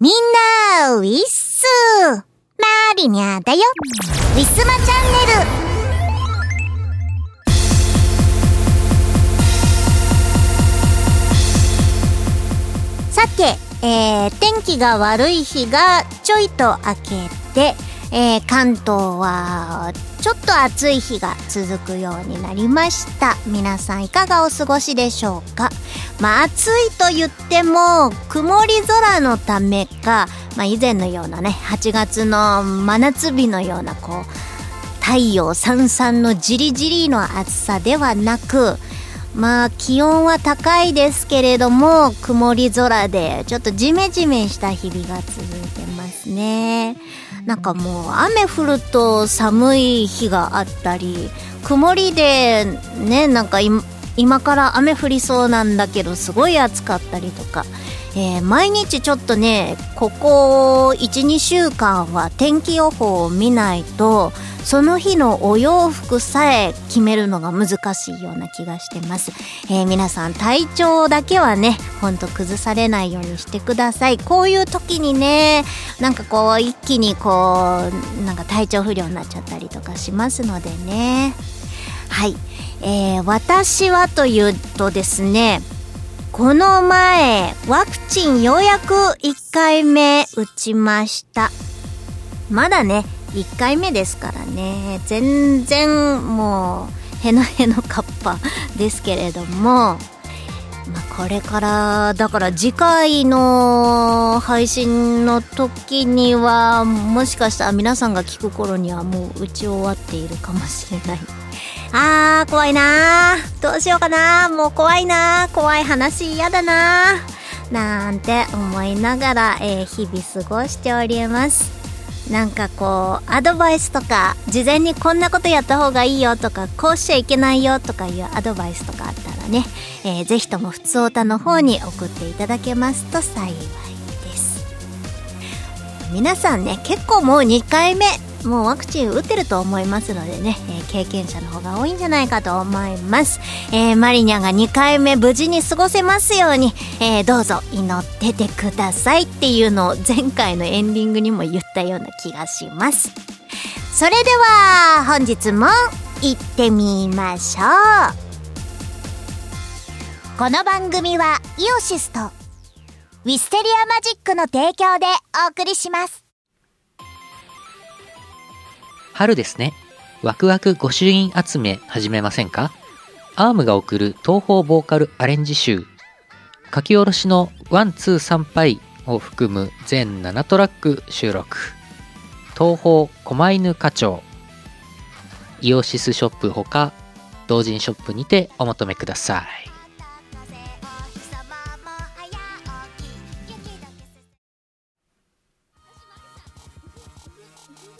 みんな、ウィッスマリニャだよ。ウィスマチャンネル。さて、えー、天気が悪い日がちょいと明けて、えー、関東はちょっと暑い日が続くようになりました。皆さんいかがお過ごしでしょうか？まあ暑いと言っても曇り空のためか、まあ、以前のようなね8月の真夏日のようなこう太陽さんさんのじりじりの暑さではなくまあ気温は高いですけれども曇り空でちょっとジメジメした日々が続いてますね。なんかもう雨降ると寒い日があったり曇りでねなんか今から雨降りそうなんだけどすごい暑かったりとか、えー、毎日ちょっとねここ12週間は天気予報を見ないとその日のお洋服さえ決めるのが難しいような気がしてます、えー、皆さん体調だけはねほんと崩されないようにしてください。こういう時にねなんかこう一気にこうなんか体調不良になっちゃったりとかしますのでね。はい。えー、私はというとですねこの前ワクチンようやく1回目打ちました。まだね1回目ですからね。全然もうへのへのカッパですけれども、まあ、これからだから次回の配信の時にはもしかしたら皆さんが聞く頃にはもう打ち終わっているかもしれない。あー怖いな。どうしようかな。もう怖いな。怖い話嫌だな。なんて思いながら、えー、日々過ごしております。なんかこうアドバイスとか事前にこんなことやった方がいいよとかこうしちゃいけないよとかいうアドバイスとかあったらね、えー、ぜひともふつおたの方に送っていただけますと幸いです。皆さんね結構もう2回目もうワクチン打ってると思いますのでね、えー、経験者の方が多いんじゃないかと思います、えー、マリニャが2回目無事に過ごせますように、えー、どうぞ祈っててくださいっていうのを前回のエンディングにも言ったような気がします。それでは本日も行ってみましょう。この番組はイオシスとウィステリアマジックの提供でお送りします。春ですね。ワクワク御朱印集め始めませんか？ ARM が送る東方ボーカルアレンジ集。書き下ろしのワン、ツー、参拝を含む全7トラック収録。東方狛犬課長。イオシスショップほか、同人ショップにてお求めください。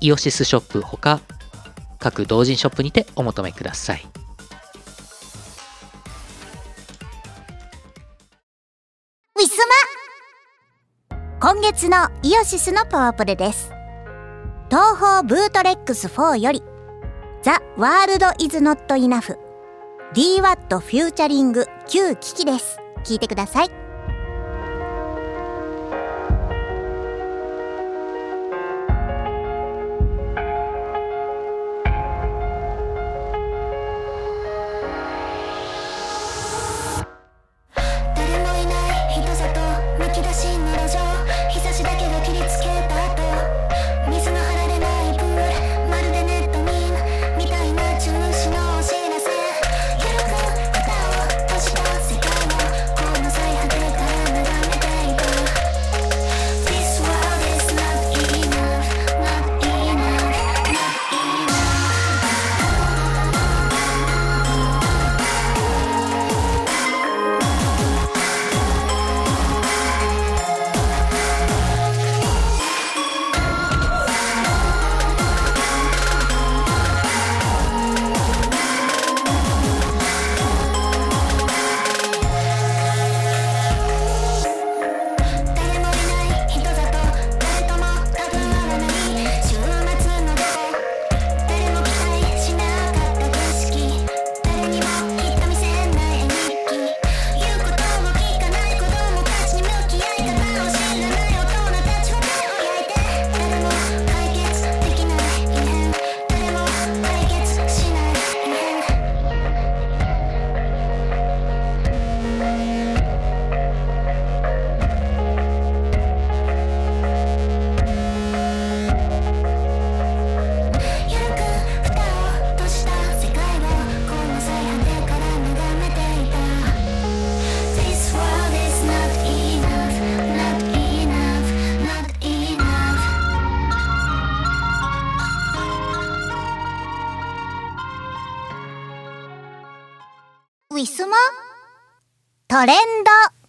イオシスショップほか各同人ショップにてお求めください。今月のイオシスのパワープレです。東方ブートレックス4よりザ・ワールド・イズ・ノット・イナフ。DWAT フューチャリング旧機器です。聞いてください。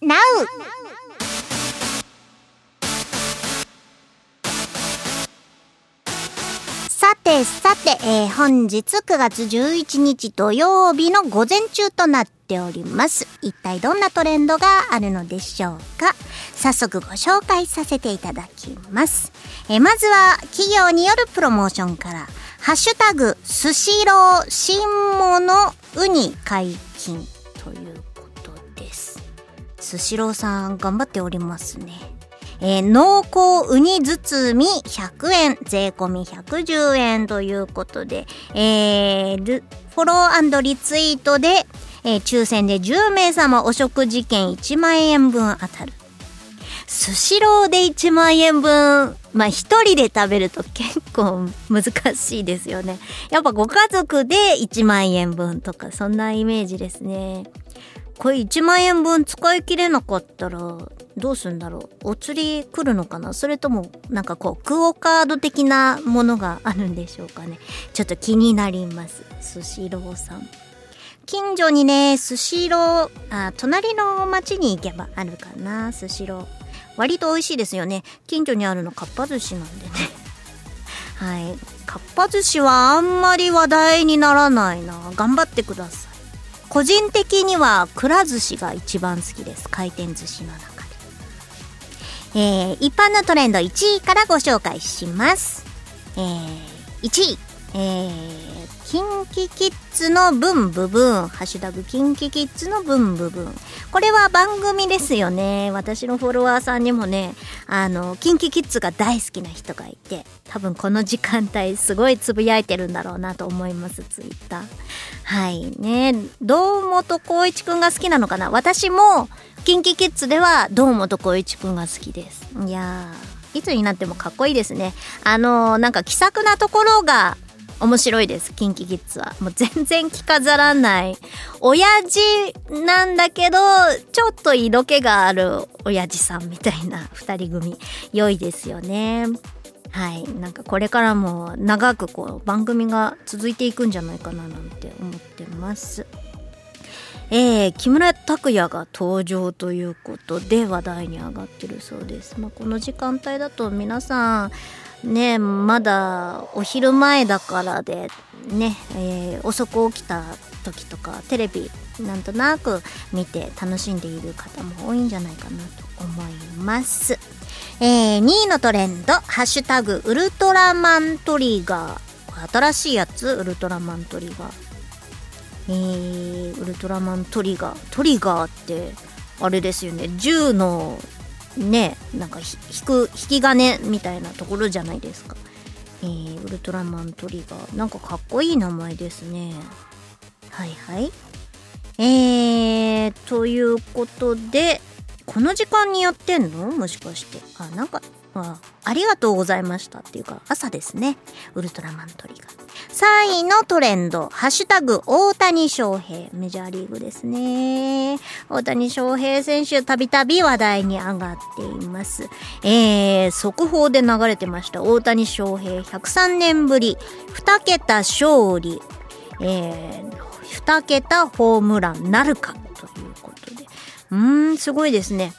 ドナウさてさて、えー、本日9月11日土曜日の午前中となっております。一体どんなトレンドがあるのでしょうか？早速ご紹介させていただきます。えー、まずは企業によるプロモーションから、ハッシュタグ、スシロー新物ウニ解禁。スシローさん頑張っておりますね。えー、濃厚ウニ包み100円、税込み110円ということで、えー、フォローリツイートで、えー、抽選で10名様お食事券1万円分当たる。スシローで1万円分、まあ一人で食べると結構難しいですよね。やっぱご家族で1万円分とか、そんなイメージですね。これ1万円分使い切れなかったらどうすんだろう？お釣り来るのかな？それともなんかこうクオカード的なものがあるんでしょうかね？ちょっと気になります。スシローさん。近所にねスシローあ隣の町に行けばあるかな？スシロー。割と美味しいですよね。近所にあるのかっぱ寿司なんでね。はい。かっぱ寿司はあんまり話題にならないな。頑張ってください。個人的にはくら寿司が一番好きです。回転寿司の中で、えー、一般のトレンド1位からご紹介します、えー、1位、えー、キンキキッズのブンブブンハッシュタグキンキキッズのブンブブンこれは番組ですよね。私のフォロワーさんにもね、あの、キンキキッズが大好きな人がいて、多分この時間帯すごいつぶやいてるんだろうなと思います、ツイッター。はいね。堂本光一くんが好きなのかな？私も、キンキキッズでは堂本光一くんが好きです。いやー、いつになってもかっこいいですね。あのー、なんか気さくなところが面白いです、キンキキッズは。もう全然着飾らない。親父なんだけど、ちょっと色気がある親父さんみたいな二人組。良いですよね。はい。なんかこれからも長くこう番組が続いていくんじゃないかななんて思ってます。えー、木村拓哉が登場ということで話題に上がってるそうです。まあ、この時間帯だと皆さんねまだお昼前だからでね、えー、遅く起きた時とかテレビなんとなく見て楽しんでいる方も多いんじゃないかなと思います。えー、2位のトレンド、ハッシュタグ、ウルトラマントリガー。新しいやつウルトラマントリガー。えー、ウルトラマントリガー。トリガーって、あれですよね。銃のねなんか引く引き金みたいなところじゃないですか、えー、ウルトラマントリガー。なんかかっこいい名前ですね。はいはい。えー、ということでこの時間にやってんの？もしかして。あなんかあありがとうございましたっていうか朝ですねウルトラマントリガー3位のトレンド、ハッシュタグ、大谷翔平。メジャーリーグですね。大谷翔平選手、たびたび話題に上がっています。えー、速報で流れてました。大谷翔平、103年ぶり、2桁勝利、えー、2桁ホームランなるか、ということで。うーん、すごいですね。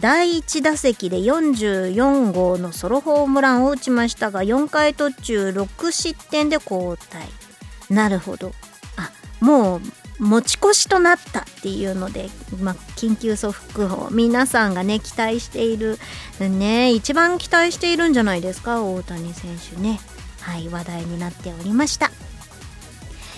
第1打席で44号のソロホームランを打ちましたが4回途中6失点で交代。なるほど。あもう持ち越しとなったっていうので、ま、緊急速報皆さんがね期待しているね一番期待しているんじゃないですか大谷選手ね。はい話題になっておりました、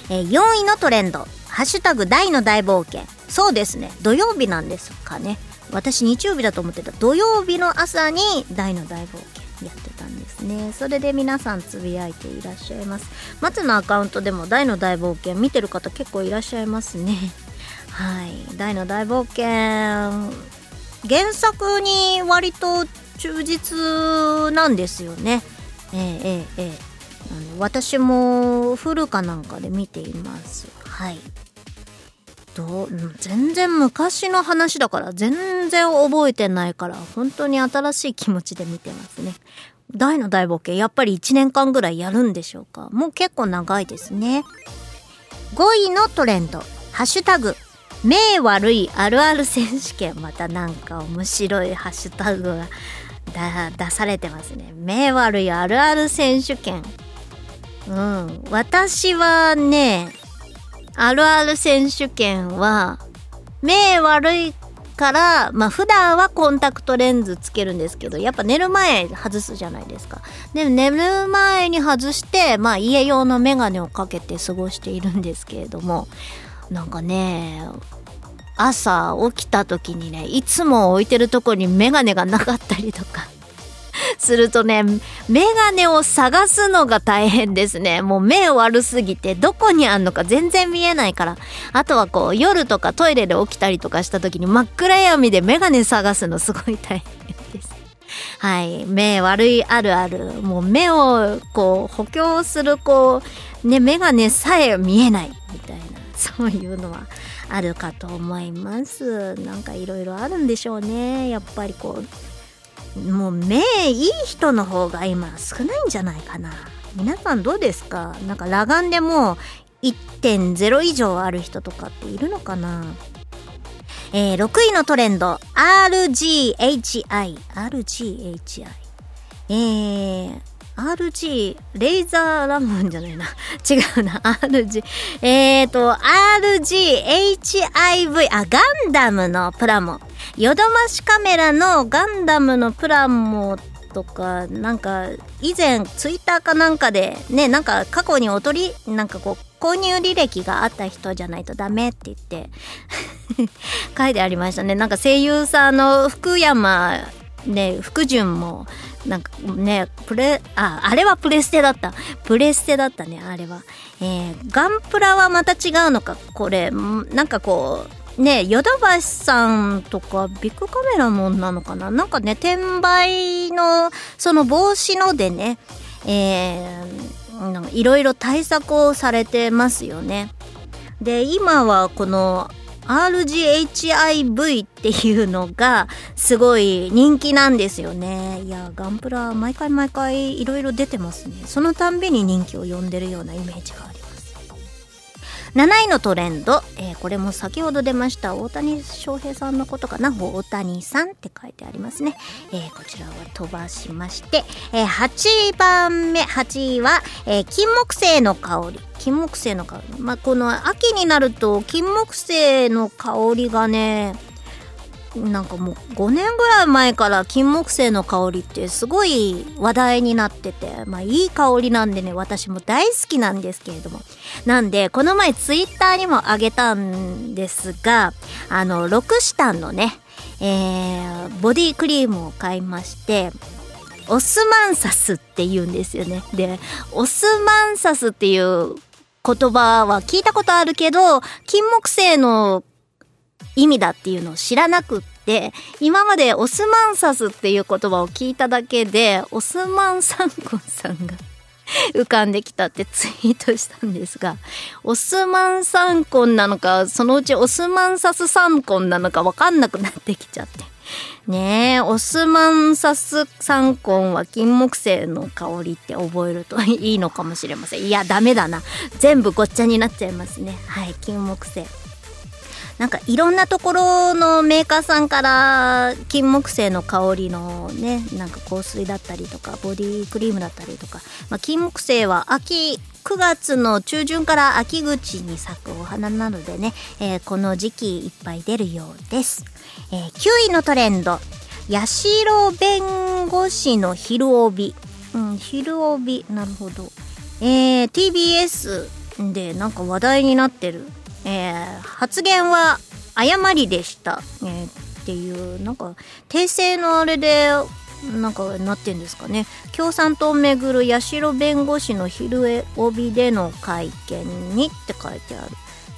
え、4位のトレンド「ハッシュタグ大の大冒険」そうですね。土曜日なんですかね。私日曜日だと思ってた土曜日の朝に大の大冒険やってたんですね。それで皆さんつぶやいていらっしゃいます。松のアカウントでも大の大冒険見てる方結構いらっしゃいますね。はい。大の大冒険原作に割と忠実なんですよね。ええええええ。私もフルかなんかで見ています。はい。どう全然昔の話だから全然覚えてないから本当に新しい気持ちで見てますね。大の大冒険やっぱり1年間ぐらいやるんでしょうかもう結構長いですね。5位のトレンド。ハッシュタグ目悪いあるある選手権またなんか面白いハッシュタグが出されてますね目悪いあるある選手権うん私はねあるある選手権は目悪いからまあ普段はコンタクトレンズつけるんですけどやっぱ寝る前外すじゃないですか。で寝る前に外してまあ家用のメガネをかけて過ごしているんですけれどもなんかね朝起きた時にねいつも置いてるとこにメガネがなかったりとか。するとねメガネを探すのが大変ですね。もう目悪すぎてどこにあんのか全然見えないから。あとはこう夜とかトイレで起きたりとかした時に真っ暗闇でメガネ探すのすごい大変です。はい。目悪いあるある。もう目をこう補強するこうねメガネさえ見えないみたいな。そういうのはあるかと思います。なんかいろいろあるんでしょうね。やっぱりこうもう目いい人の方が今少ないんじゃないかな。皆さんどうですか？なんか裸眼でも1.0以上ある人とかっているのかな？えー、6位のトレンド。RGHI RGHI えー、RG、レーザーラムンじゃないな。違うな。RG、えーと、RGHIV、あ、ガンダムのプラモ。ヨドマシカメラのガンダムのプラモとか、なんか、以前、ツイッターかなんかで、ね、なんか過去におとり、なんかこう、購入履歴があった人じゃないとダメって言って 書いてありましたね。なんか声優さんの福山、ね、福順も、なんかね、プレ、あ、あれはプレステだった。プレステだったね、あれは。えー、ガンプラはまた違うのか、これ、なんかこう、ね、ヨドバシさんとかビッグカメラもんなのかな？なんかね、転売の、その防止のでね、えー、いろいろ対策をされてますよね。で、今はこの RGHIV っていうのがすごい人気なんですよね。いや、ガンプラ毎回毎回いろいろ出てますね。そのたんびに人気を呼んでるようなイメージがある。7位のトレンド、えー、これも先ほど出ました大谷翔平さんのことかな？大谷さんって書いてありますね、えー、こちらは飛ばしまして、えー、8番目。8位は、えー、金木犀の香り。金木犀の香り。まあこの秋になると金木犀の香りがねなんかもう5年ぐらい前から金木犀の香りってすごい話題になってて、まあいい香りなんでね、私も大好きなんですけれども。なんで、この前ツイッターにもあげたんですが、あの、ロクシタンのね、えー、ボディクリームを買いまして、オスマンサスって言うんですよね。で、オスマンサスっていう言葉は聞いたことあるけど、金木犀の意味だっていうのを知らなくって、今までオスマンサスっていう言葉を聞いただけで、オスマンサンコンさんが浮かんできたってツイートしたんですが、オスマンサンコンなのか、そのうちオスマンサスサンコンなのかわかんなくなってきちゃって。ねえ、オスマンサスサンコンは金木犀の香りって覚えるといいのかもしれません。いや、ダメだな。全部ごっちゃになっちゃいますね。はい、金木犀。なんかいろんなところのメーカーさんから金木犀の香りのねなんか香水だったりとかボディクリームだったりとか、まあ、金木犀は秋9月の中旬から秋口に咲くお花なのでね、えー、この時期いっぱい出るようです、えー、9位のトレンド八代弁護士の昼帯。うん昼帯。なるほど。えー、TBS でなんか話題になってる。えー、発言は誤りでした、えー、っていうなんか訂正のあれでなんかなってんですかね。共産党をめぐる八代弁護士の昼帯での会見にって書いてある。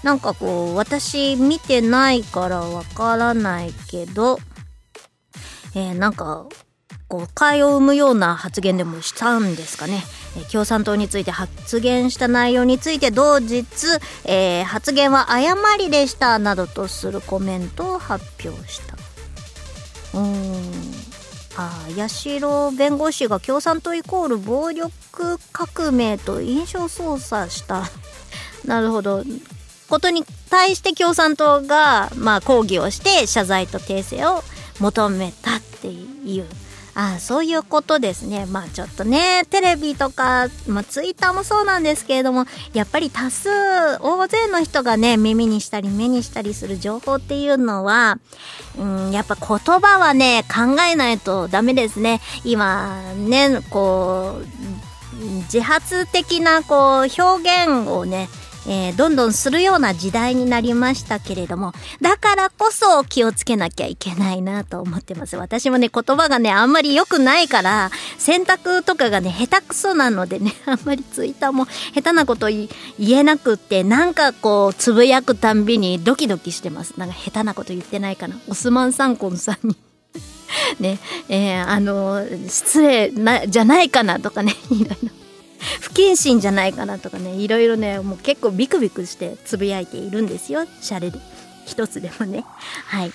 なんかこう私見てないからわからないけどえー、なんか誤解を生むような発言でもしたんですかね。共産党について発言した内容について同日、えー、発言は誤りでしたなどとするコメントを発表した。うーん。あ八代弁護士が共産党イコール暴力革命と印象操作した。なるほど。ことに対して共産党が、まあ、抗議をして謝罪と訂正を求めたっていうあそういうことですね。まあちょっとねテレビとか、まあ、ツイッターもそうなんですけれどもやっぱり多数大勢の人がね耳にしたり目にしたりする情報っていうのは、うん、やっぱ言葉はね考えないとダメですね。今ねこう自発的なこう表現をねえー、どんどんするような時代になりましたけれども、だからこそ気をつけなきゃいけないなと思ってます。私もね、言葉がね、あんまり良くないから、選択とかがね、下手くそなのでね、あんまりツイッターも下手なこと言えなくって、なんかこう、つぶやくたんびにドキドキしてます。なんか下手なこと言ってないかな。オスマン・サンコンさんに ね、えー、あの、失礼な、じゃないかなとかね、いろいろ。不謹慎じゃないかなとかねいろいろねもう結構ビクビクしてつぶやいているんですよ。シャレで。一つでもね。はい。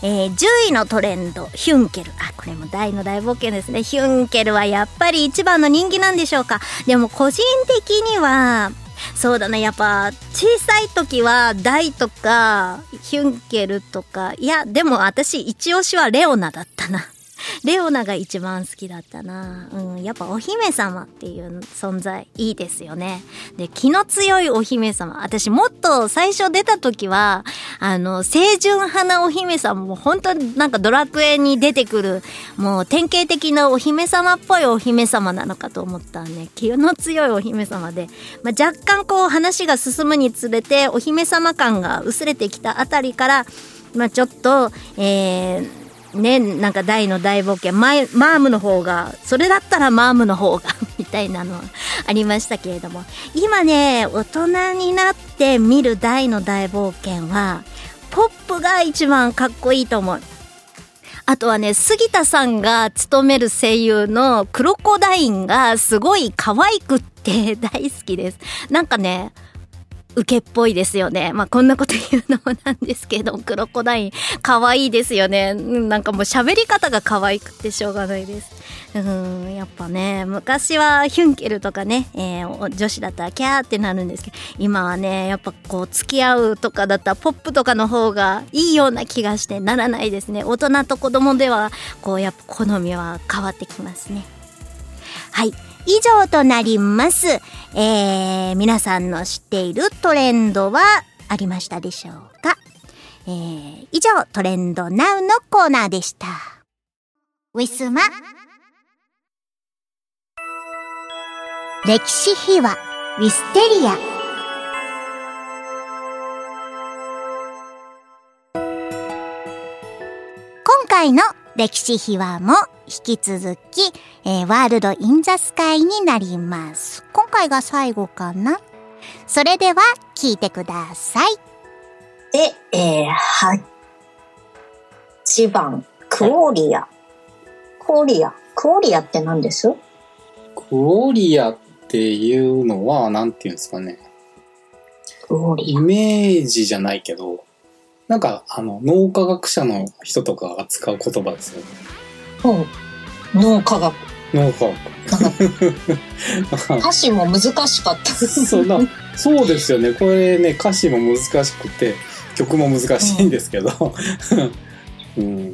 えー、10位のトレンド。ヒュンケル。あこれも大の大冒険ですね。ヒュンケルはやっぱり一番の人気なんでしょうか。でも個人的にはそうだね。やっぱ小さい時は大とかヒュンケルとかいやでも私一押しはレオナだったな。レオナが一番好きだったな。うん、やっぱお姫様っていう存在いいですよね。で、気の強いお姫様。私もっと最初出た時は、あの、清純派なお姫様も本当になんかドラクエに出てくる、もう典型的なお姫様っぽいお姫様なのかと思ったね。気の強いお姫様で、まあ、若干こう話が進むにつれてお姫様感が薄れてきたあたりから、まあ、ちょっと、えー、ね、なんか大の大冒険、ママームの方が、それだったらマームの方が みたいなのありましたけれども、今ね、大人になって見る大の大冒険は、ポップが一番かっこいいと思う。あとはね、杉田さんが務める声優のクロコダインがすごい可愛くって大好きです。なんかね、受けっぽいですよね。まあ、こんなこと言うのもなんですけど、クロコダイン、可愛いですよね。なんかもう喋り方が可愛くてしょうがないです。うん、やっぱね、昔はヒュンケルとかね、えー、女子だったらキャーってなるんですけど、今はね、やっぱこう、付き合うとかだったらポップとかの方がいいような気がしてならないですね。大人と子供では、こう、やっぱ好みは変わってきますね。はい。以上となります。えー、皆さんの知っているトレンドはありましたでしょうか？えー、以上、トレンドナウのコーナーでした。ウィスマ。歴史秘話、ウィステリア。今回の歴史秘話も引き続き、えー、ワールド・イン・ザ・スカイになります。今回が最後かな？それでは聞いてください。で、えー、はい。1番、クオリア。クオリア。クオリアって何です？クオリアっていうのは、なんていうんですかね。クオリア。イメージじゃないけど、なんか、あの、脳科学者の人とかが使う言葉ですよね。うん。脳科学。脳科学。歌詞も難しかった。そうなそうですよね。これね、歌詞も難しくて、曲も難しいんですけど。うん、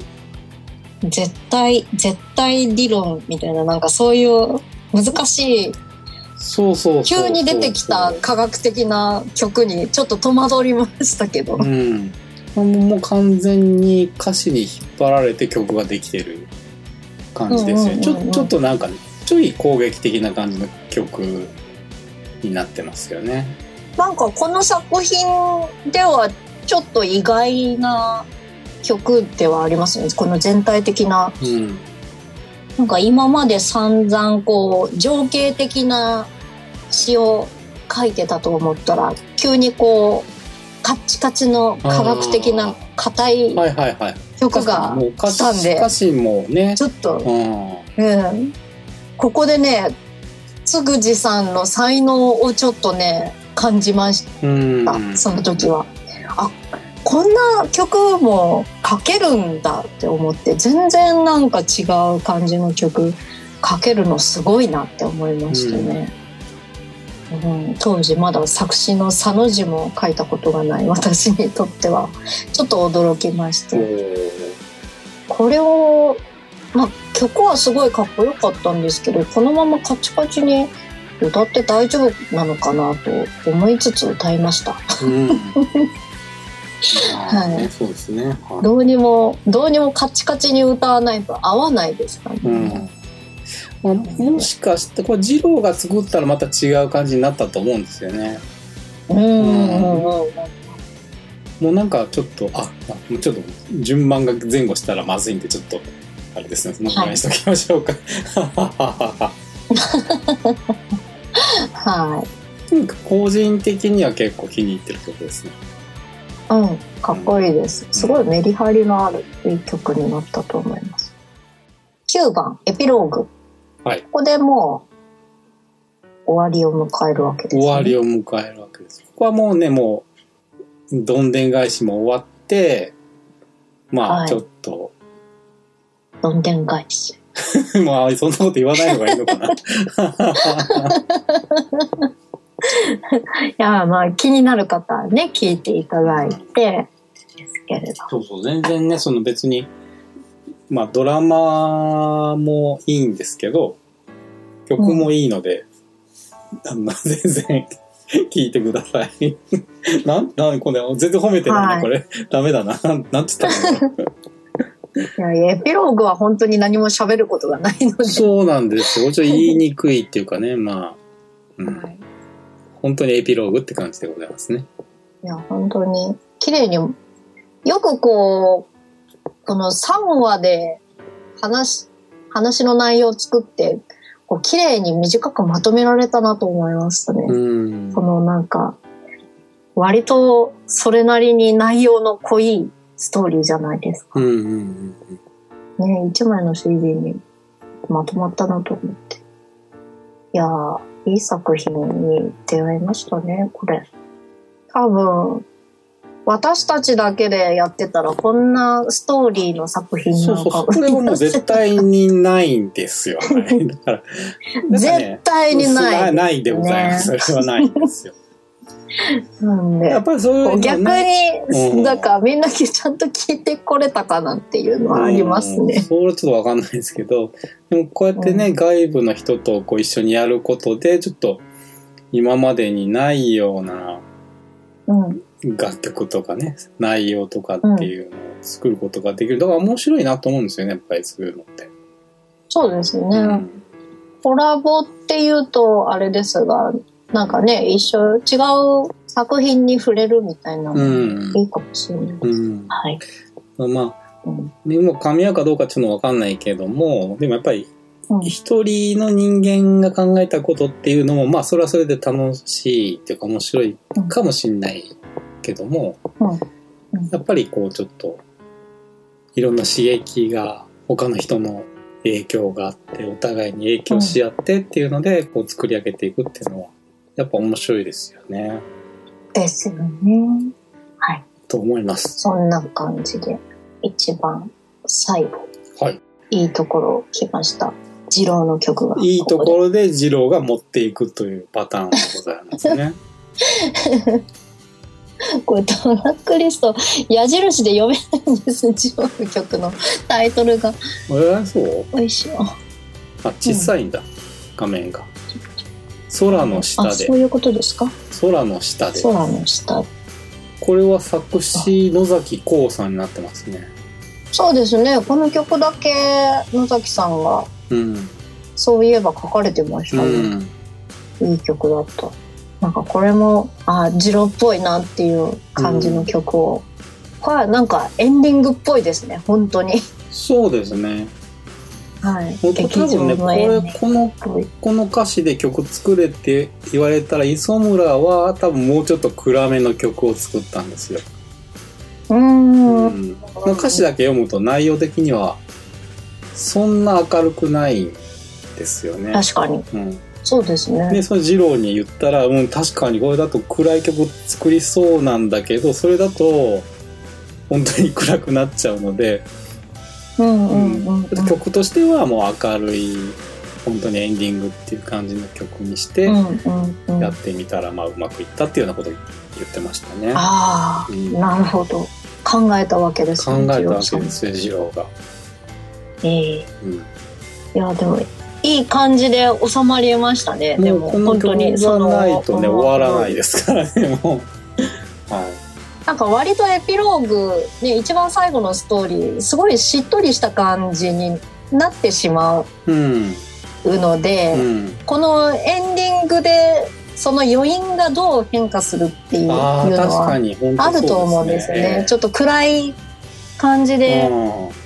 絶対、絶対理論みたいな、なんかそういう難しい、そうそう急に出てきた科学的な曲にちょっと戸惑りましたけど。うん。もう完全に歌詞に引っ張られて曲ができてる感じですよね。ちょちょっとなんか、ちょい攻撃的な感じの曲になってますよね。なんかこの作品ではちょっと意外な曲ではありますね。この全体的な。うん。なんか今まで散々こう情景的な詩を書いてたと思ったら急にこうカッチカチの科学的な硬い。曲が来たんで詞歌詞もね。ちょっと、うん。うん、ここでねつぐじさんの才能をちょっとね感じましうん。た、その時は。あこんな曲も書けるんだって思って全然なんか違う感じの曲書けるのすごいなって思いましたね。うん、当時まだ作詞の「佐の字」も書いたことがない私にとってはちょっと驚きましおてー。これを、まあ、曲はすごいかっこよかったんですけどこのままカチカチに歌って大丈夫なのかなと思いつつ歌いました。うん。はい。ね そうですね。はい。どうにもどうにもカチカチに歌わないと合わないですからね、うんまあ、もしかしてこれ二郎が作ったらまた違う感じになったと思うんですよね。うんうんうんうんもうなんかちょっとああもうちょっと順番が前後したらまずいんでちょっとあれですねそのぐらいにしときましょうか。はい とにかく個人的には結構気に入ってる曲ですね。うん、かっこいいです。すごいメリハリのあるいい曲になったと思います。9番、エピローグ。はいここでもう、終わりを迎えるわけです、ね。終わりを迎えるわけです。ここはもうねもうどんでん返しも終わってまはいあちょっと、どんでん返し。まあそんなこと言わないのがいいのかな。いや、まあ気になる方はね、聞いていただいて、ですけれど。そうそう、全然ね、その別に、まあドラマもいいんですけど、曲もいいので、あの 全然 聞いてください。なん、なん、これ、全然褒めてないね、はいこれ。ダメだな。なん、なんつったの？いや、エピローグは本当に何も喋ることがないので。そうなんですよ。ちょっと言いにくいっていうかね、まあ、うん、はい本当にエピローグって感じでございますね。いや、本当に、綺麗に、よくこう、この3話で話、話の内容を作って、こう綺麗に短くまとめられたなと思いましたね。うん。このなんか、割とそれなりに内容の濃いストーリーじゃないですか。うんうんうんね、1枚の CD にまとまったなと思って。いやー、いい作品に出会いましたね、これ。多分、私たちだけでやってたらこんなストーリーの作品そうそう、これはもう絶対にないんですよ。ね絶対にない。ないでございます。それはないんですよ。なんでやっ、ぱりそういう逆ねに、うんなんかみんなちゃんと聞いてこれたかなっていうのはありますうんね。それはちょっとわかんないですけど、でもこうやってね、う外部の人とこう一緒にやることで、ちょっと今までにないようなうん。楽曲とかね、内容とかっていうのを作ることができる。だから面白いなと思うんですよね、やっぱりそういうのって。そうですね。うんコラボっていうとあれですが、なんかね、一緒、違う作品に触れるみたいなのもうんいいかもしれない。うん。はい。まあ、うんでも噛み合うかどうかちょっとわかんないけども、でもやっぱりうん一人の人間が考えたことっていうのも、まあそれはそれで楽しいっていうか面白いかもしんないけども、うんうんやっぱりこうちょっといろんな刺激が他の人の影響があってお互いに影響し合ってっていうのでこう作り上げていくっていうのはやっぱ面白いですよねですよね。はい。と思います。そんな感じで、一番最後、はい。いいところ来ました。二郎の曲が。いいところ。ろで二郎が持っていくというパターンでございますね。これトラックリスト、矢印で読めないんです、二郎の曲のタイトルが。えー、そう？よいしょ。あ小さいんだ、画面が空の下あ、でそういうことですか？空の下で空の下。これは作詞野崎幸さんになってますねそうですね。この曲だけ野崎さんがうんそういえば書かれてましたうね。んいい曲だった。なんかこれも、あ、ジロっぽいなっていう感じの曲を。これはなんかエンディングっぽいですね。本当に。そうですねはい。多分ねこれこの。この歌詞で曲作れって言われたら磯村は多分もうちょっと暗めの曲を作ったんですよ、うー。うんん、歌詞だけ読むと内容的にはそんな明るくないんですよね、確かに。うん、そうですね。でその二郎に言ったら、うん、確かにこれだと暗い曲作りそうなんだけどそれだと本当に暗くなっちゃうので、うんうんうんうん。曲としてはもう明るい本当にエンディングっていう感じの曲にしてやってみたら、まあうまくいったっていうようなことを言ってましたね。ああ、うんなるほど考えたわけです考えたわけですよ二郎が。ええうんいやでもいい感じで収まりましたねでも本当に曲がないとねその終わらないですからねもう。はい。なんか割とエピローグ、ね、一番最後のストーリーすごいしっとりした感じになってしまうん。うので、うん。このエンディングでその余韻がどう変化するっていうのはあると思うんですよね。ちょっと暗い感じで、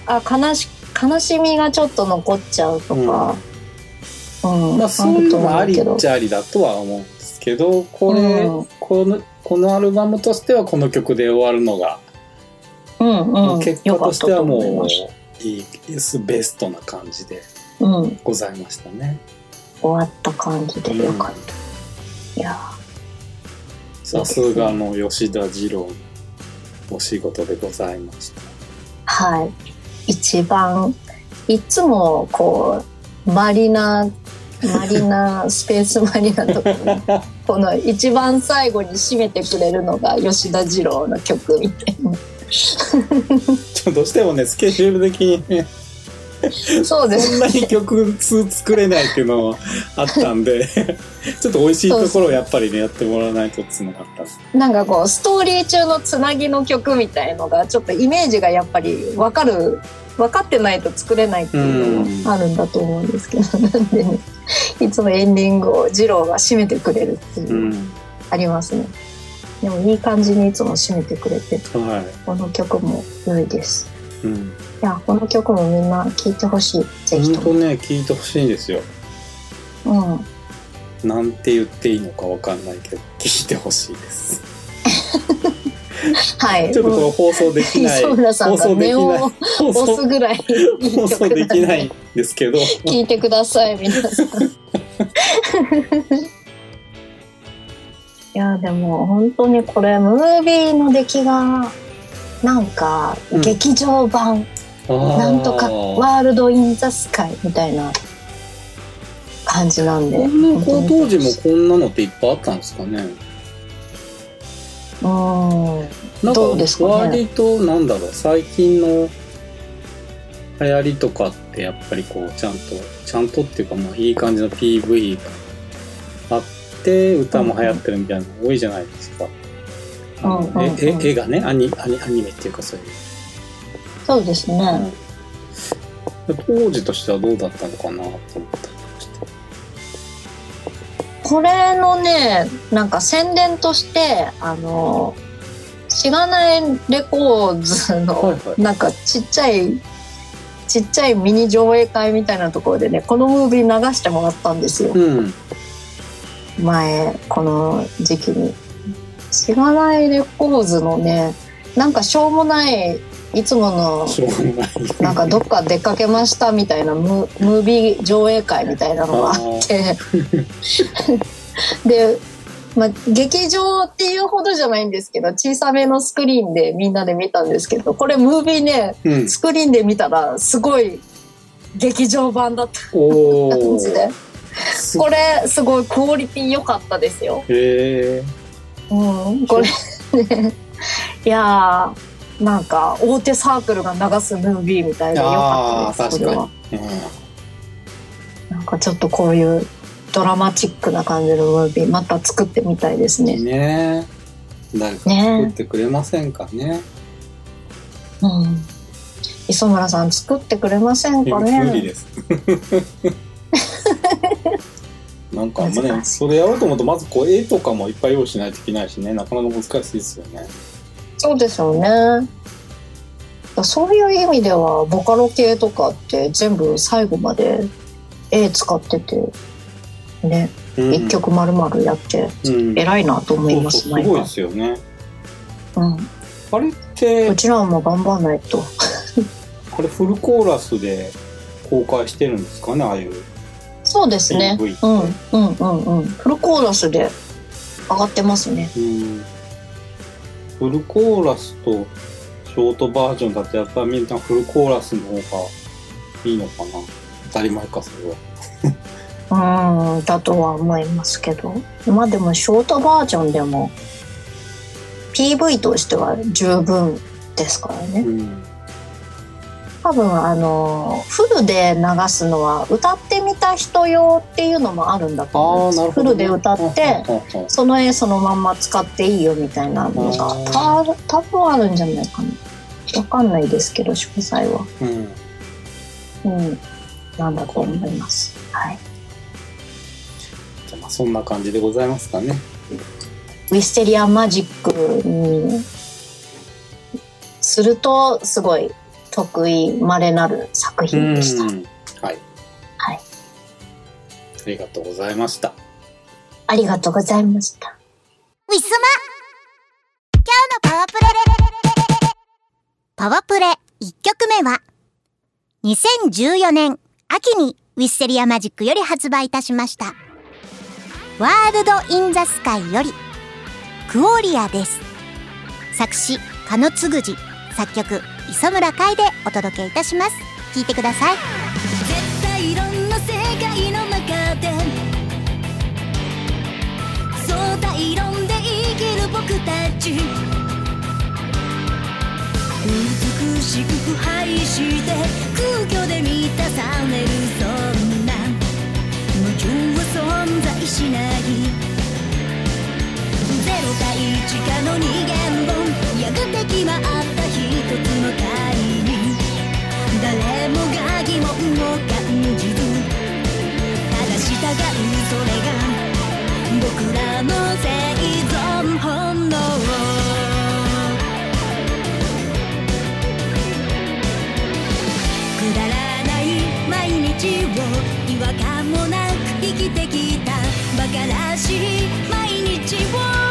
あ悲し悲しみがちょっと残っちゃうとか、うんまあそういうのもありっちゃありだとは思うんですけどこれ、うん。このこのアルバムとしてはこの曲で終わるのが、うんうん、結果としてはもういいですベストな感じでございましたね。終わった感じでよかった。いやさすがの吉田二郎のお仕事でございました。はい。一番いつもこうマリナマリナスペースマリナとかにこの一番最後に締めてくれるのが吉田二郎の曲みたいな。ちょどうしてもねスケジュール的に。ねそうです。そんなに曲数作れないっていうのはあったんでちょっと美味しいところをやっぱりねやってもらわないとっつうのがあったなんかこうストーリー中のつなぎの曲みたいのがちょっとイメージがやっぱり分かる分かってないと作れないっていうのがあるんだと思うんですけど、なんでね いつもエンディングを二郎が締めてくれるっていううのん。ありますね、でもいい感じにいつも締めてくれてはこの曲も良いです。い、うん、いやこの曲もみんな聴いてほしい。ぜひとも、本当ね聞いてほしいんですよ。うん、なんて言っていいのかわかんないけど聞いてほしいです はい。ちょっとこれ放送できない。放が送できない。押す送ぐらい放送できないんですけど。聞いてください皆さん。いやでも本当にこれムービーの出来がなんかうん劇場版、なんとかワールド・イン・ザ・スカイみたいな感じなんで。こんな当時もこんなのっていっぱいあったんですかね。うんなんかどうですか？ね割となんだろう最近の流行りとかってやっぱりこうちゃんとちゃんとっていうかまあいい感じの PV があって歌も流行ってるみたいなの多いじゃないですか。あのうんうんうんええ絵がねアニアニアニメっていうかそういうそうですね、当時としてはどうだったのかなと思ったりして。これのねなんか宣伝としてあのしがないレコーズの、なんかちっちゃいちっちゃいミニ上映会みたいなところでねこのムービー流してもらったんですよ。うん。前この時期に。しがないレコーズのねなんかしょうもないいつものなんかどっか出かけましたみたいなムムービー上映会みたいなのがあって。で、まあ、劇場っていうほどじゃないんですけど小さめのスクリーンでみんなで見たんですけどこれムービーねうん。スクリーンで見たらすごい劇場版だった。お感じで。これすごいクオリティ良かったですよ。へえ。うん、これね。いやーなんか大手サークルが流すムービーみたいで良あかったですこれは。なんかちょっとこういうドラマチックな感じのムービーまた作ってみたいですね。ねえ誰か作ってくれませんかねうん。磯村さん作ってくれませんかね。無理です なんかまね難しいそれやろうと思うとまずこう絵とかもいっぱい用意しないといけないしねなかなか難しいですよねそうですよね。そういう意味ではボカロ系とかって全部最後まで絵使っててね。うん。一、曲丸々やってうん。偉いなと思いますすごいですよね。うん、あれってうちらも頑張んないと。これフルコーラスで公開してるんですかねああいう。そうですね。うんうんうんうん。フルコーラスで上がってますね。うん。フルコーラスとショートバージョンだとやっぱりみんなフルコーラスの方がいいのかな。当たり前かそれは うーんだとは思いますけど。まあでもショートバージョンでも PV としては十分ですからね。うん。多分あのフルで流すのは歌ってみた人用っていうのもあるんだと思います。フルで歌ってその絵そのまんま使っていいよみたいなのが多分あるんじゃないかな。わかんないですけど詳細は。うん。うん。なんだと思います。はいあまあそんな感じでございますかね。ウィステリアマジックにするとすごい得意稀なる作品でした。うん。はい。はい。ありがとうございました。ありがとうございました。ウィスマ。今日のパワープレ。パワープレ1曲目は2014年秋にウィステリアマジックより発売いたしましたワールド・イン・ザ・スカイよりクオリアです。作詞加野つぐじ。作曲磯村海でお届けいたします。聴いてください。絶対いろんな世界の中で相対論で生きる僕たち。美しく腐敗して空虚で満たされる存在しないゼロ対一かの二元本やがて決まった一つの会に誰もが疑問を感じるただ従うそれが僕らの生存本能くだらない毎日を違和感もなく生きてきた馬鹿らしい毎日を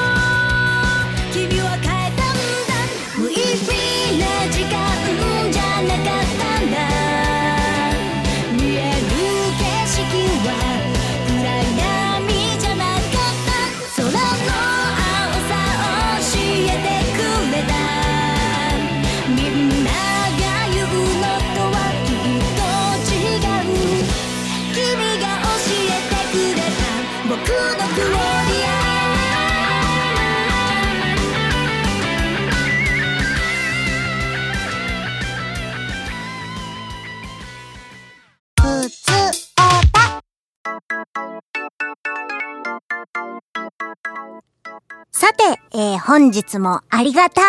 本日もありがた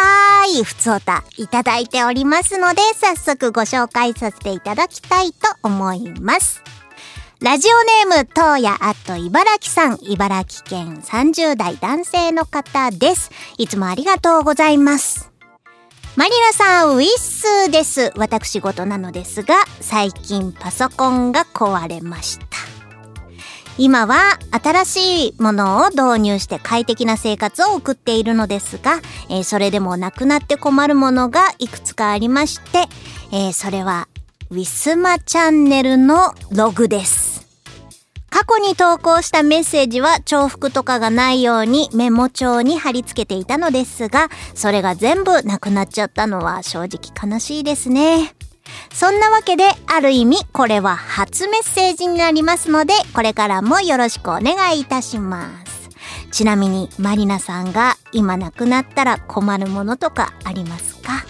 いふつおたいただいておりますので、早速ご紹介させていただきたいと思います。ラジオネーム、とうやあと茨城さん、茨城県30代男性の方です。いつもありがとうございます。マリラさん、ウィッスです。私事なのですが、最近パソコンが壊れました。今は新しいものを導入して快適な生活を送っているのですが、えーそれでもなくなって困るものがいくつかありまして、えーそれはウィスマチャンネルのログです。過去に投稿したメッセージは重複とかがないようにメモ帳に貼り付けていたのですが、それが全部なくなっちゃったのは正直悲しいですね。そんなわけで、ある意味、これは初メッセージになりますので、これからもよろしくお願いいたします。ちなみに、マリナさんが今なくなったら困るものとかありますか？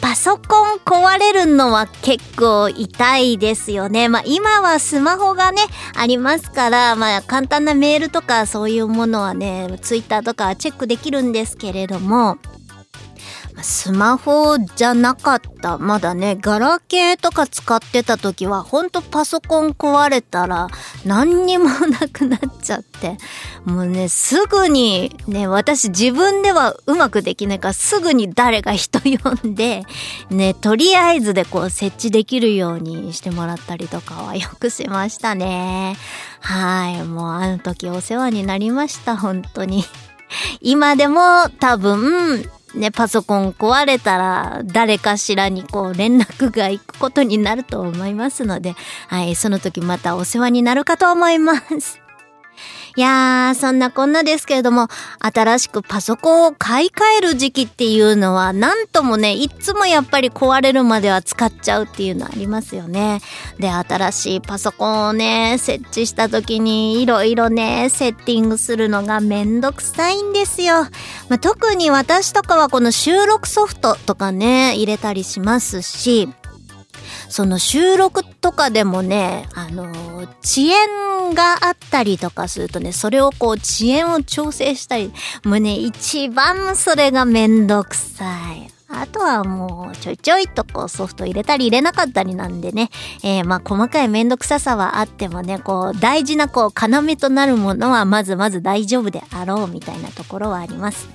パソコン壊れるのは結構痛いですよね。まあ今はスマホがね、ありますから、まあ簡単なメールとかそういうものはね、ツイッターとかチェックできるんですけれども、スマホじゃなかった。まだね、ガラケーとか使ってた時は、ほんとパソコン壊れたら何にもなくなっちゃって。もうね、すぐに、ね、私自分ではうまくできないから、すぐに誰か人呼んで、ね、とりあえずでこう設置できるようにしてもらったりとかはよくしましたね。はい。もうあの時お世話になりました、本当に。今でも多分、ね、パソコン壊れたら誰かしらにこう連絡が行くことになると思いますので、はい、その時またお世話になるかと思います。いやー、そんなこんなですけれども、新しくパソコンを買い替える時期っていうのは、なんともね、いつもやっぱり壊れるまでは使っちゃうっていうのありますよね。で、新しいパソコンをね、設置した時に、いろいろね、セッティングするのがめんどくさいんですよ。まあ、特に私とかはこの収録ソフトとかね、入れたりしますし、その収録とかでもね、あの、遅延があったりとかするとね、それをこう遅延を調整したり、もうね、一番それがめんどくさい。あとはもうちょいちょいとこうソフト入れたり入れなかったりなんでね、えー、まあ細かいめんどくささはあってもね、こう大事なこう要となるものはまずまず大丈夫であろうみたいなところはあります。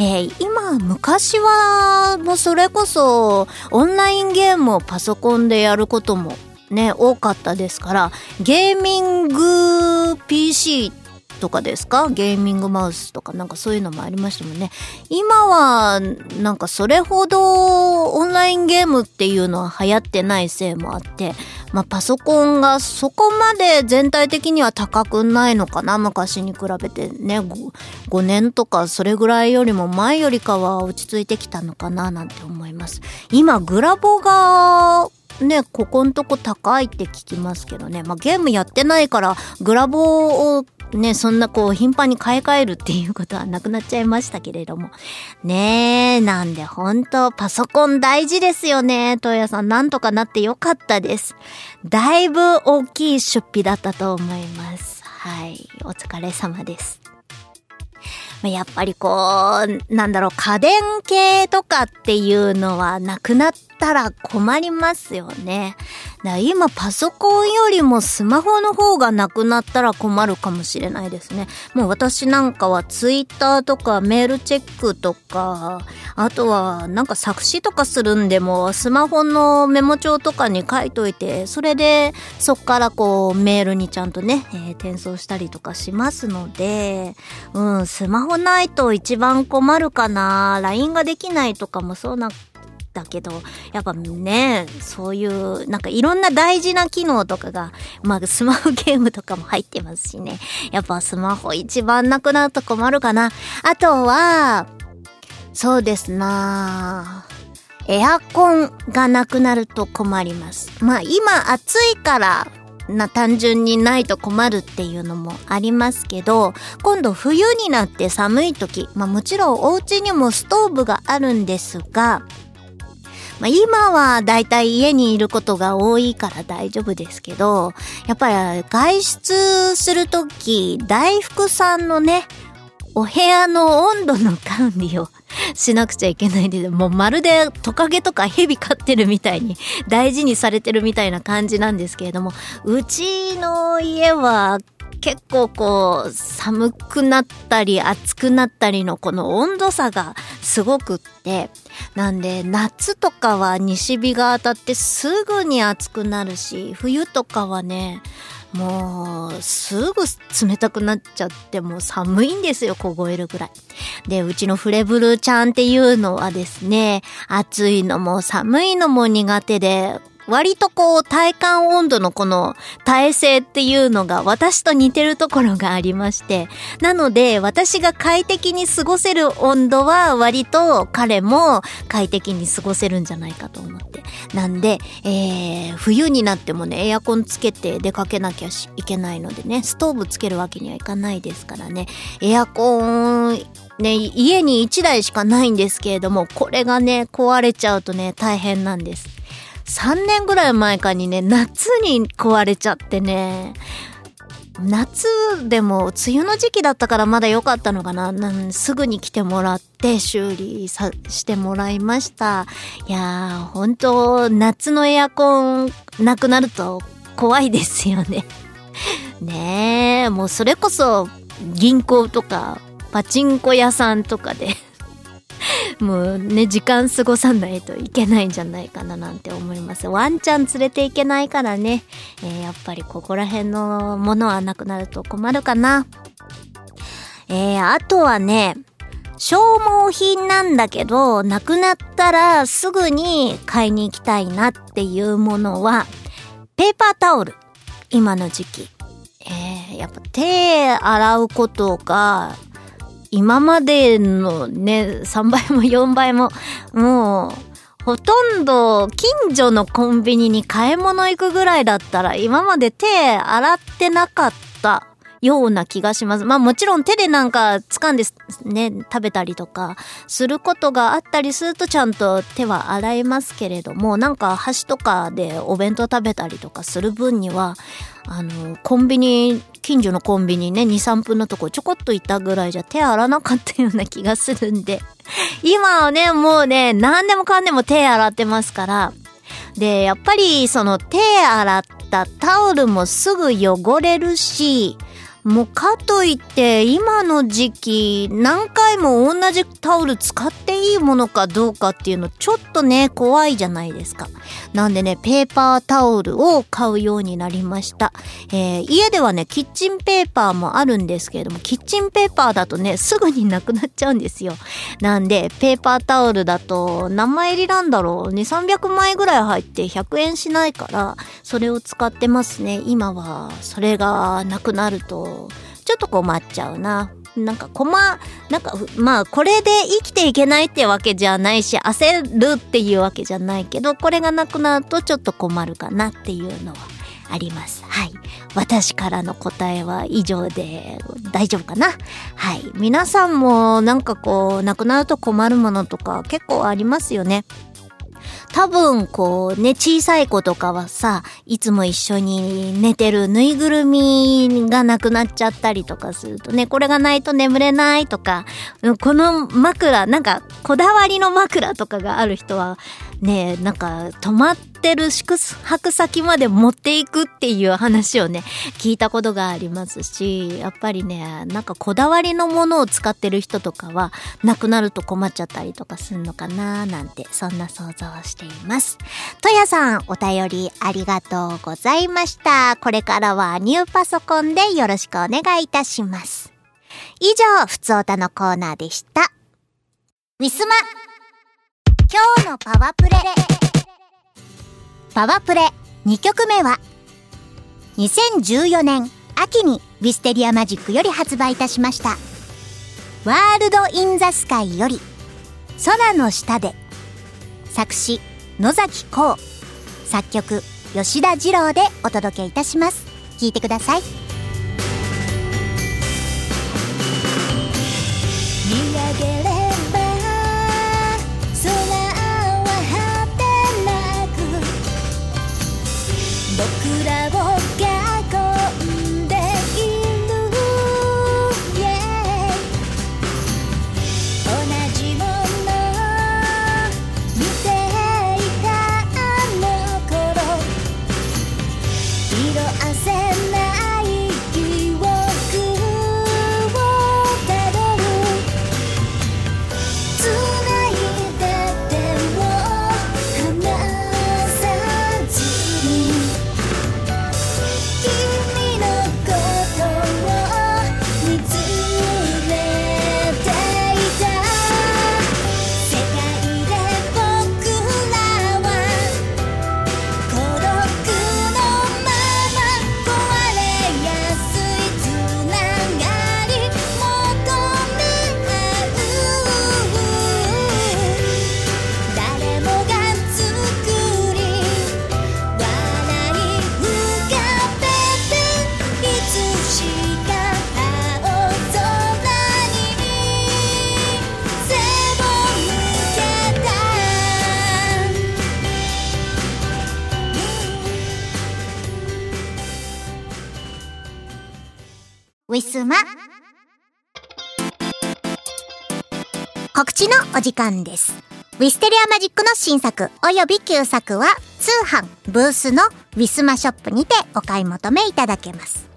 えー、今、昔はもうそれこそオンラインゲームをパソコンでやることもね、多かったですから、ゲーミング PC ってとかですか？ゲーミングマウスとかなんかそういうのもありましたもんね。今はなんかそれほどオンラインゲームっていうのは流行ってないせいもあって、まあパソコンがそこまで全体的には高くないのかな？昔に比べてね 5, 5年とかそれぐらいよりも前よりかは落ち着いてきたのかな？なんて思います。今グラボがね、ここんとこ高いって聞きますけどね。まあ、ゲームやってないから、グラボをね、そんなこう頻繁に買い替えるっていうことはなくなっちゃいましたけれども。ねえ、なんで本当パソコン大事ですよね。トヤさん、なんとかなってよかったです。だいぶ大きい出費だったと思います。はい。お疲れ様です。やっぱりこう、なんだろう、家電系とかっていうのはなくなったら困りますよね。だ今パソコンよりもスマホの方がなくなったら困るかもしれないですね。もう私なんかはツイッターとかメールチェックとか、あとはなんか作詞とかするんでもスマホのメモ帳とかに書いといて、それでそっからこうメールにちゃんとね、えー転送したりとかしますので、うん、スマホないと一番困るかな。LINE ができないとかもそうなだけど、やっぱね、そういう、なんかいろんな大事な機能とかが、まあスマホゲームとかも入ってますしね。やっぱスマホ一番なくなると困るかな。あとは、そうですなエアコンがなくなると困ります。まあ今暑いから、な単純にないと困るっていうのもありますけど今度冬になって寒い時まあもちろんお家にもストーブがあるんですがまあ、今はだいたい家にいることが多いから大丈夫ですけど、やっぱり外出するとき、大福さんのね、お部屋の温度の管理をしなくちゃいけないんで、もうまるでトカゲとかヘビ飼ってるみたいに大事にされてるみたいな感じなんですけれども、うちの家は結構こう寒くなったり暑くなったりのこの温度差がすごくってなんで夏とかは西日が当たってすぐに暑くなるし冬とかはねもうすぐ冷たくなっちゃってもう寒いんですよ凍えるぐらい。でうちのフレブルちゃんっていうのはですね暑いのも寒いのも苦手で割とこう体感温度のこの耐性っていうのが私と似てるところがありまして、なので私が快適に過ごせる温度は割と彼も快適に過ごせるんじゃないかと思って。なんで、えー、冬になってもね、エアコンつけて出かけなきゃいけないのでね、ストーブつけるわけにはいかないですからね、エアコン、ね、家に1台しかないんですけれども、これがね、壊れちゃうとね、大変なんです。3年ぐらい前かにね、夏に壊れちゃってね、夏でも梅雨の時期だったからまだ良かったのかななんすぐに来てもらって修理さしてもらいました。いやー、本当夏のエアコンなくなると怖いですよね。ねえ、もうそれこそ銀行とかパチンコ屋さんとかでもうね、時間過ごさないといけないんじゃないかななんて思います。ワンちゃん連れていけないからね、えーやっぱりここら辺のものはなくなると困るかな。えー、あとはね、消耗品なんだけど、なくなったらすぐに買いに行きたいなっていうものは、ペーパータオル。今の時期。えね、やっぱ手洗うことが、今までのね、3倍も4倍も、もう、ほとんど近所のコンビニに買い物行くぐらいだったら今まで手洗ってなかったような気がします。まあもちろん手でなんか掴んでね、食べたりとかすることがあったりするとちゃんと手は洗えますけれども、なんか箸とかでお弁当食べたりとかする分には、あの、コンビニ、近所のコンビニね、2、3分のとこちょこっといたぐらいじゃ手洗わなかったような気がするんで、今はね、もうね、何でもかんでも手洗ってますから、で、やっぱりその手洗ったタオルもすぐ汚れるし、もうかといって今の時期何回も同じタオル使っていいものかどうかっていうのちょっとね怖いじゃないですか。なんでねペーパータオルを買うようになりました。えー家ではねキッチンペーパーもあるんですけれどもキッチンペーパーだとねすぐになくなっちゃうんですよ。なんでペーパータオルだと何枚入りなんだろう2、300枚ぐらい入って100円しないからそれを使ってますね。今はそれがなくなるとちょっと困っちゃうな。なんか困、なんか、まあ、これで生きていけないってわけじゃないし、焦るっていうわけじゃないけど、これがなくなるとちょっと困るかなっていうのはあります。はい。私からの答えは以上で大丈夫かなはい。皆さんもなんかこう、なくなると困るものとか結構ありますよね。多分こうね、小さい子とかはさ、いつも一緒に寝てるぬいぐるみがなくなっちゃったりとかするとね、これがないと眠れないとか、この枕、なんかこだわりの枕とかがある人は、ねえ、なんか泊まってる宿泊先まで持っていくっていう話をね、聞いたことがありますし、やっぱりね、なんかこだわりのものを使ってる人とかは、なくなると困っちゃったりとかするのかななんて、そんな想像をしています。とやさん、お便りありがとうございました。これからはニューパソコンでよろしくお願いいたします。以上、ふつおたのコーナーでした。ウィスマ今日のパワプレ。パワプレ。2曲目は2014年秋にウィステリアマジックより発売いたしました。ワールド・イン・ザ・スカイより空の下で作詞野崎幸。作曲吉田二郎でお届けいたします。聴いてください。時間です。ウィステリアマジックの新作および旧作は通販ブースのウィスマショップにてお買い求めいただけます。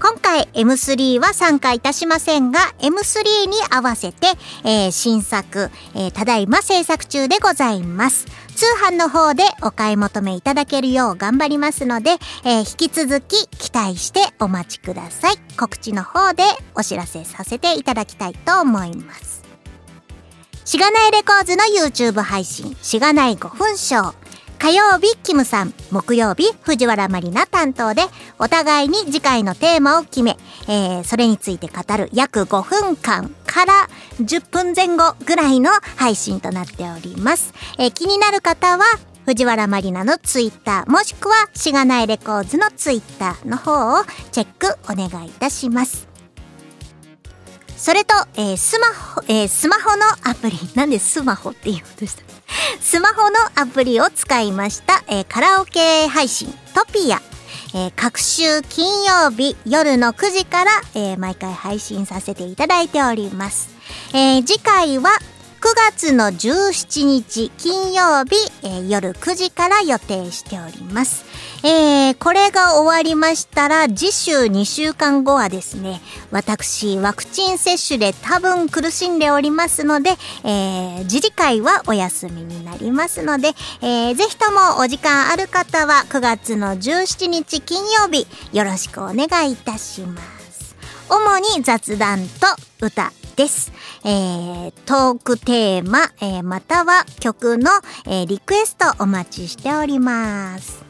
今回 M3 は参加いたしませんが M3 に合わせて、えー新作、えーただいま制作中でございます。通販の方でお買い求めいただけるよう頑張りますので、えー引き続き期待してお待ちください。告知の方でお知らせさせていただきたいと思います。しがないレコーズの YouTube 配信、しがない5分ショー。火曜日キムさん。木曜日藤原まりな担当でお互いに次回のテーマを決め、えーそれについて語る。約5分間から10分前後ぐらいの配信となっております、えー気になる方は藤原まりなのツイッター。もしくはしがないレコーズのツイッターの方をチェックお願いいたします。それと、えースマホ、えースマホのアプリ、なんでスマホって言おうとした？スマホのアプリを使いました、えーカラオケ配信、トピア。えー各週金曜日夜の9時から、えー毎回配信させていただいております。えー次回は9月の17日金曜日、えー夜9時から予定しております。えーこれが終わりましたら次週2週間後はですね私ワクチン接種で多分苦しんでおりますので、えー次次回はお休みになりますので、えーぜひともお時間ある方は9月の17日金曜日よろしくお願いいたします主に雑談と歌です。えートークテーマ、えーまたは曲の、えーリクエストお待ちしております。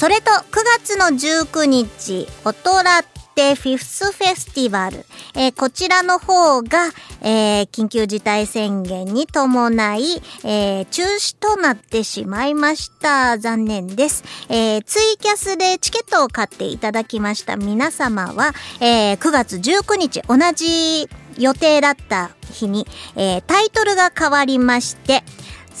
それと9月の19日、オトラテフィフスフェスティバル、えーこちらの方が、えー緊急事態宣言に伴い、えー中止となってしまいました。残念です。えツイキャスでチケットを買っていただきました皆様は、え9月19日、同じ予定だった日に、えータイトルが変わりまして、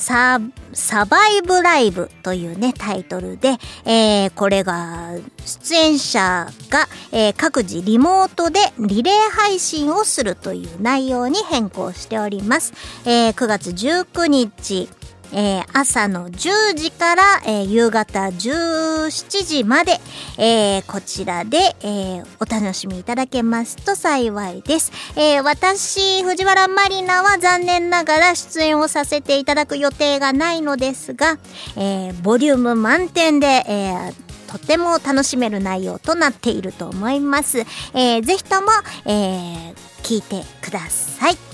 ササバイブライブというね、タイトルで、えーこれが、出演者が、えー各自リモートでリレー配信をするという内容に変更しております。えー9月19日、えー朝の10時から、えー夕方17時まで、えーこちらで、えお楽しみいただけますと幸いです。え私、藤原まりなは残念ながら出演をさせていただく予定がないのですが、えボリューム満点で、えとても楽しめる内容となっていると思います。えーぜひとも、え聞いてください。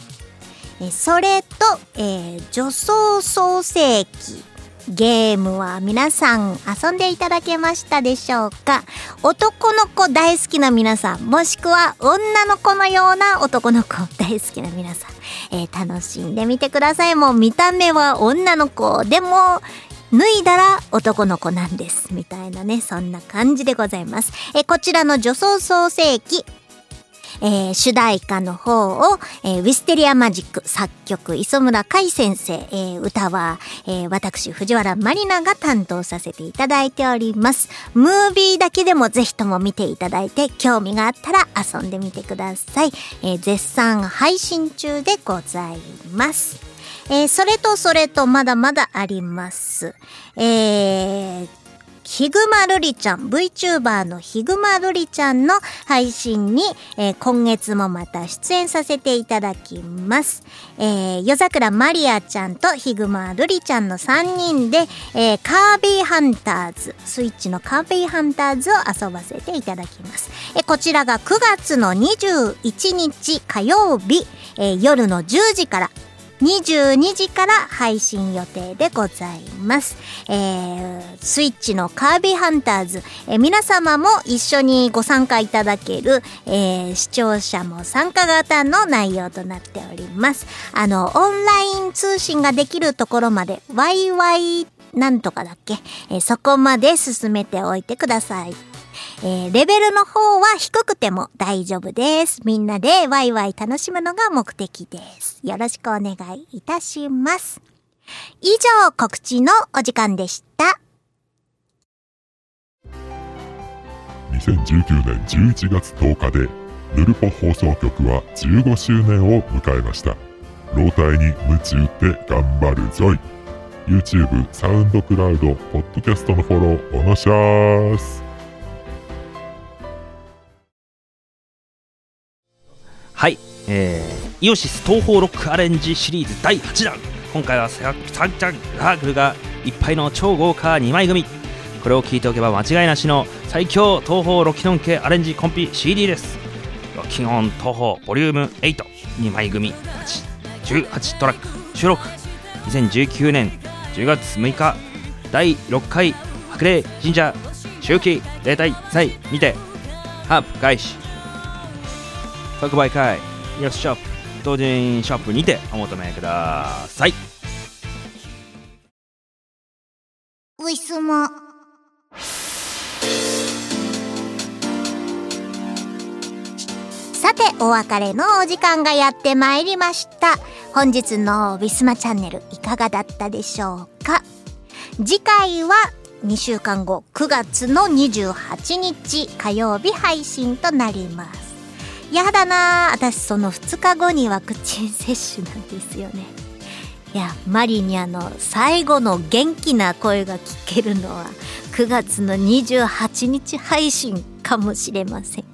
それと、えー女装創世記。ゲームは皆さん遊んでいただけましたでしょうか？男の子大好きな皆さん、もしくは女の子のような男の子大好きな皆さん、えー楽しんでみてください。もう見た目は女の子でも、脱いだら男の子なんです。みたいなね、そんな感じでございます。えーこちらの女装創世記、えー主題歌の方を、えーウィステリアマジック作曲磯村海先生、えー歌は、えー私藤原まりなが担当させていただいております。ムービーだけでもぜひとも見ていただいて興味があったら遊んでみてください。えー絶賛配信中でございます。えーそれとそれとまだまだあります。えーヒグマルリちゃん、VTuber のヒグマルリちゃんの配信に、えー今月もまた出演させていただきます。えー夜桜マリアちゃんとヒグマルリちゃんの3人で、えーカービィハンターズ、スイッチのカービィハンターズを遊ばせていただきます。えーこちらが9月の21日火曜日、えー夜の10時から22時から配信予定でございます。えー、スイッチのカービィハンターズ、えー皆様も一緒にご参加いただける、えー視聴者も参加型の内容となっております。あの、オンライン通信ができるところまで、ワイワイなんとかだっけ、えーそこまで進めておいてください。えーレベルの方は低くても大丈夫です。みんなでワイワイ楽しむのが目的です。よろしくお願いいたします。以上、告知のお時間でした。2019年11月10日でヌルポ放送局は15周年を迎えました老体に夢中って頑張るぞい YouTube、サウンドクラウド、ポッドキャストのフォローおのしゃーすはい、えー、イオシス東方ロックアレンジシリーズ第8弾。今回はサンチャンラーグルがいっぱいの超豪華2枚組。これを聞いておけば間違いなしの最強東方ロキノン系アレンジコンピ CD です。ロキノン東方ボリューム82枚組。18トラック。収録。2019年10月6日。第6回白麗神社秋季例大祭にてハープ開始。即売会。イオシショップ同人ショップにてお求めください。ウィスモさてお別れのお時間がやってまいりました。本日のウィスマチャンネルいかがだったでしょうか？次回は2週間後9月の28日火曜日配信となりますやだなあ私その2日後にワクチン接種なんですよね。いやマリニャの最後の元気な声が聞けるのは9月の28日配信かもしれません。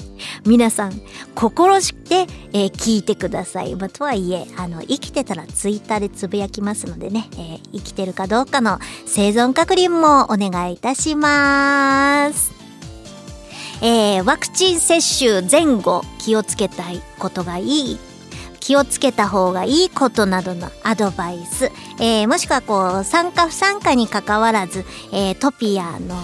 皆さん心して、えー聞いてください、まあ、とはいえあの生きてたらツイッターでつぶやきますのでね、えー生きてるかどうかの生存確認もお願いいたします。えーワクチン接種前後気をつけたいことがいい気をつけた方がいいことなどのアドバイス、えーもしくはこう参加不参加にかかわらず、えートピアの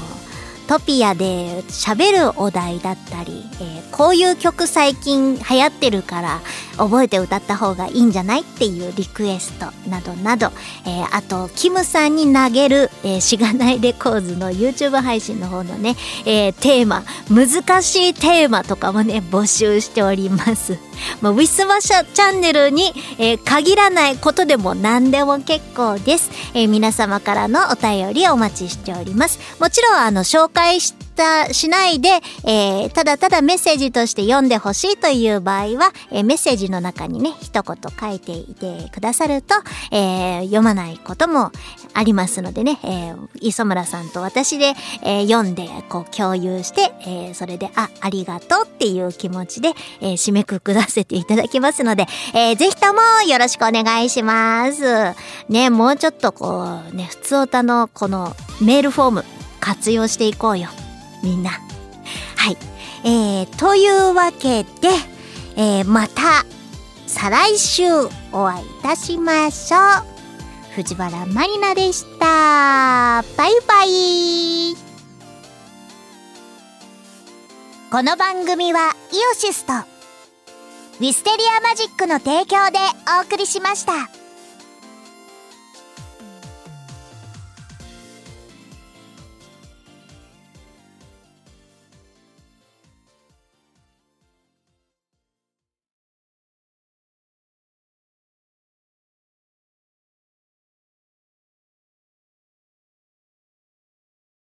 トピアで喋るお題だったり、えーこういう曲最近流行ってるから覚えて歌った方がいいんじゃないっていうリクエストなどなど、えーあとキムさんに投げる、えーしがないレコーズの YouTube 配信の方のね、えーテーマ難しいテーマとかもね募集しております。まあ、ウィスマシャチャンネルに、えー限らないことでも何でも結構です、えー皆様からのお便りお待ちしております。もちろんあの紹介介したしないで、えーただただメッセージとして読んでほしいという場合は、えーメッセージの中にね一言書いていてくださると、えー読まないこともありますのでね、えー磯村さんと私で、えー読んでこう共有して、えーそれであありがとうっていう気持ちで、えー締めくくらせていただきますので、えーぜひともよろしくお願いします。ね、もうちょっとこうね、普通歌のこのメールフォーム活用していこうよ。みんな。はい。えー、というわけで、えーまた、再来週お会いいたしましょう。藤原まりなでした。バイバイ。この番組はイオシスとウィステリアマジックの提供でお送りしました。